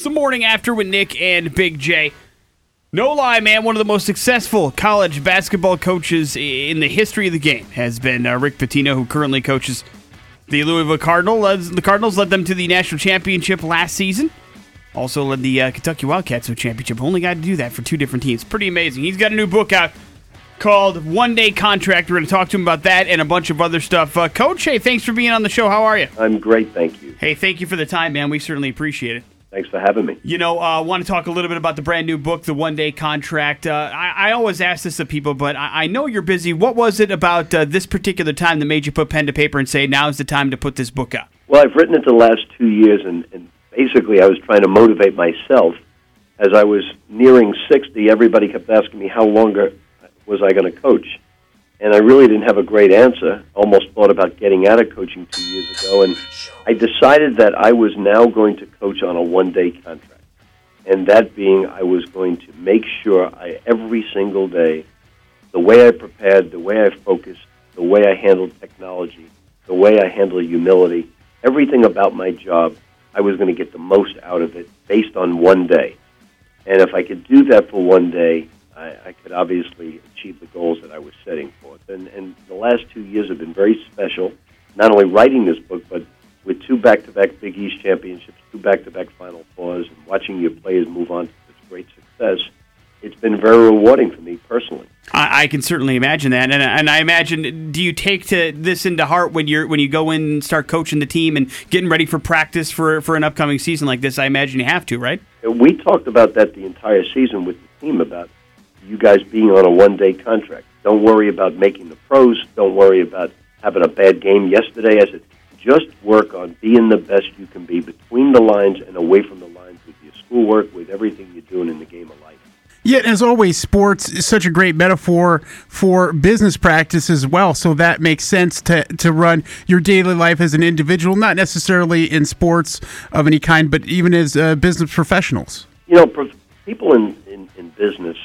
It's the morning after with Nick and Big J. No lie, man, one of the most successful college basketball coaches in the history of the game has been uh, Rick Pitino, who currently coaches the Louisville Cardinals. The Cardinals led them to the national championship last season. Also led the uh, Kentucky Wildcats to a championship. Only got to do that for two different teams. Pretty amazing. He's got a new book out called One Day Contract. We're going to talk to him about that and a bunch of other stuff. Uh, Coach, hey, thanks for being on the show. How are you? I'm great, thank you. Hey, thank you for the time, man. We certainly appreciate it. Thanks for having me. You know, I uh, want to talk a little bit about the brand new book, The One Day Contract. Uh, I, I, always ask this of people, but I, I know you're busy. What was it about uh, this particular time that made you put pen to paper and say, now's the time to put this book out? Well, I've written it the last two years, and, and basically I was trying to motivate myself. As I was nearing 60, everybody kept asking me how longer was I going to coach and I really didn't have a great answer. Almost thought about getting out of coaching two years ago, and I decided that I was now going to coach on a one-day contract, and that being I was going to make sure I every single day, the way I prepared, the way I focused, the way I handled technology, the way I handled humility, everything about my job, I was going to get the most out of it based on one day. And if I could do that for one day, I, I could obviously achieve the goals that I was setting forth. And, and the last two years have been very special, not only writing this book, but with two back-to-back Big East championships, two back-to-back Final Fours, and watching your players move on to this great success, it's been very rewarding for me personally. I, I can certainly imagine that, and, and I imagine. Do you take to this into heart when you're when you go in and start coaching the team and getting ready for practice for for an upcoming season like this? I imagine you have to, right? We talked about that the entire season with the team about you guys being on a one day contract. Don't worry about making the pros. Don't worry about having a bad game yesterday. I said, just work on being the best you can be between the lines and away from the lines with your schoolwork, with everything you're doing in the game of life. Yet, as always, sports is such a great metaphor for business practice as well. So that makes sense to, to run your daily life as an individual, not necessarily in sports of any kind, but even as uh, business professionals. You know, people in, in, in business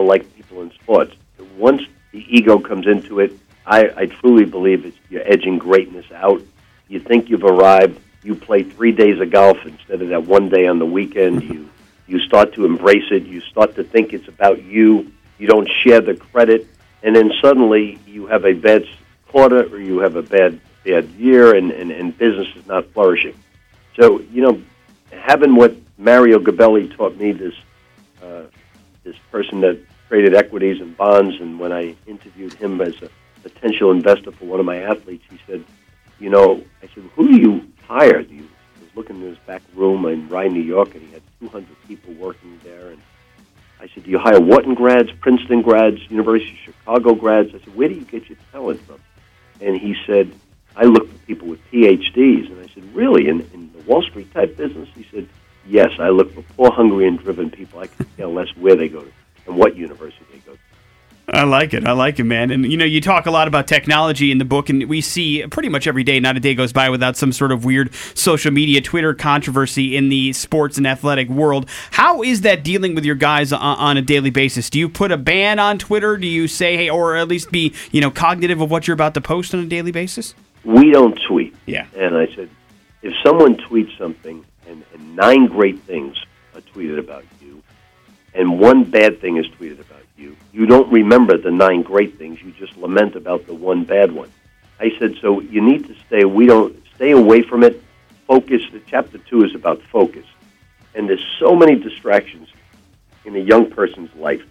like people in sports. Once the ego comes into it, I, I truly believe it's you're edging greatness out. You think you've arrived. You play three days of golf instead of that one day on the weekend. You you start to embrace it. You start to think it's about you. You don't share the credit, and then suddenly you have a bad quarter or you have a bad bad year, and, and, and business is not flourishing. So you know, having what Mario Gabelli taught me this uh, this person that traded equities and bonds. And when I interviewed him as a potential investor for one of my athletes, he said, "You know," I said, "Who do you hire?" Do you? I was looking in his back room in Rye, New York, and he had 200 people working there. And I said, "Do you hire Wharton grads, Princeton grads, University of Chicago grads?" I said, "Where do you get your talent from?" And he said, "I look for people with PhDs." And I said, "Really? In, in the Wall Street type business?" He said yes, I look for poor, hungry, and driven people. I can care less where they go to and what university they go to. I like it. I like it, man. And you know, you talk a lot about technology in the book, and we see pretty much every day, not a day goes by without some sort of weird social media, Twitter controversy in the sports and athletic world. How is that dealing with your guys on, a daily basis? Do you put a ban on Twitter? Do you say, hey, or at least be, you know, cognitive of what you're about to post on a daily basis? We don't tweet. Yeah. And I said, if someone tweets something, nine great things are tweeted about you, and one bad thing is tweeted about you, you don't remember the nine great things. You just lament about the one bad one. I said, so you need to stay. We don't stay away from it. Focus. The chapter two is about focus, and there's so many distractions in a young person's life,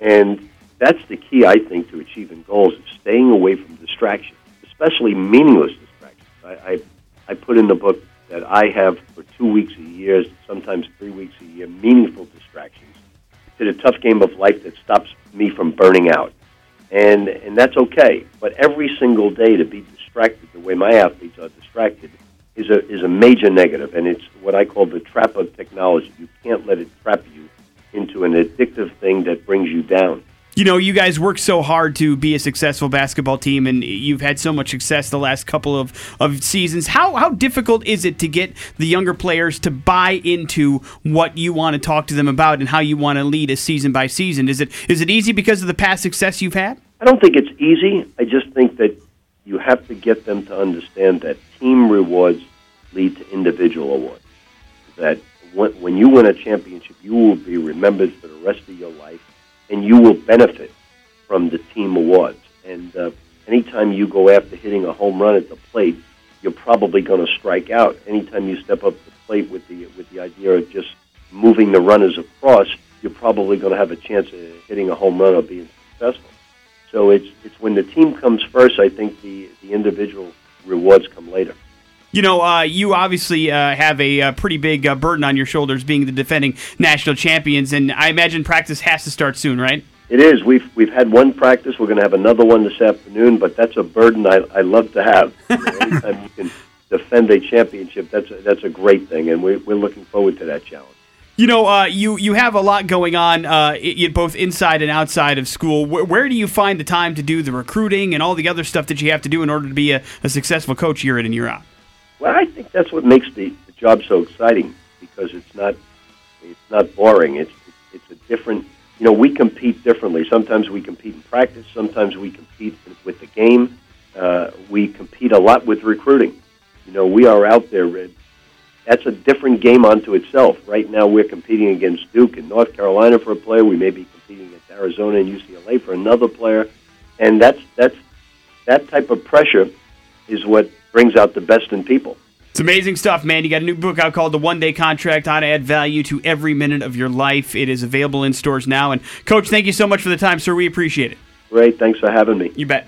and that's the key, I think, to achieving goals: is staying away from distractions, especially meaningless distractions. I, I, I put in the book that I have for two weeks a year, sometimes three weeks a year, meaningful distractions to the tough game of life that stops me from burning out. And, and that's okay. But every single day to be distracted the way my athletes are distracted is a, is a major negative, and it's what I call the trap of technology. You can't let it trap you into an addictive thing that brings you down you know, you guys work so hard to be a successful basketball team, and you've had so much success the last couple of, of seasons. How how difficult is it to get the younger players to buy into what you want to talk to them about and how you want to lead a season by season? Is it is it easy because of the past success you've had? I don't think it's easy. I just think that you have to get them to understand that team rewards lead to individual awards. That when, when you win a championship, you will be remembered for the rest of your life, and you will benefit from the team awards. And uh, anytime you go after hitting a home run at the plate, you're probably going to strike out. Anytime you step up the plate with the with the idea of just moving the runners across, you're probably going to have a chance of hitting a home run or being successful. So it's it's when the team comes first. I think the the individual rewards come later. You know, uh, you obviously uh, have a, a, pretty big uh, burden on your shoulders, being the defending national champions, and I imagine practice has to start soon, right? It is. We've we've had one practice. We're going to have another one this afternoon, but that's a burden I, I love to have. anytime you can defend a championship, that's a, that's a great thing, and we, we're looking forward to that challenge. You know, uh, you you have a lot going on, uh, both inside and outside of school. Where, where, do you find the time to do the recruiting and all the other stuff that you have to do in order to be a, a successful coach year in and year out? Well, I think that's what makes the, the job so exciting because it's not it's not boring. It's it's a different. You know, we compete differently. Sometimes we compete in practice. Sometimes we compete with the game. Uh, we compete a lot with recruiting. You know, we are out there Red. that's a different game unto itself. Right now, we're competing against Duke and North Carolina for a player. We may be competing against Arizona and UCLA for another player, and that's that's that type of pressure is what brings out the best in people. It's amazing stuff, man. You got a new book out called The One Day Contract How to Add Value to Every Minute of Your Life. It is available in stores now. And, Coach, thank you so much for the time, sir. We appreciate it. Great. Thanks for having me. You bet.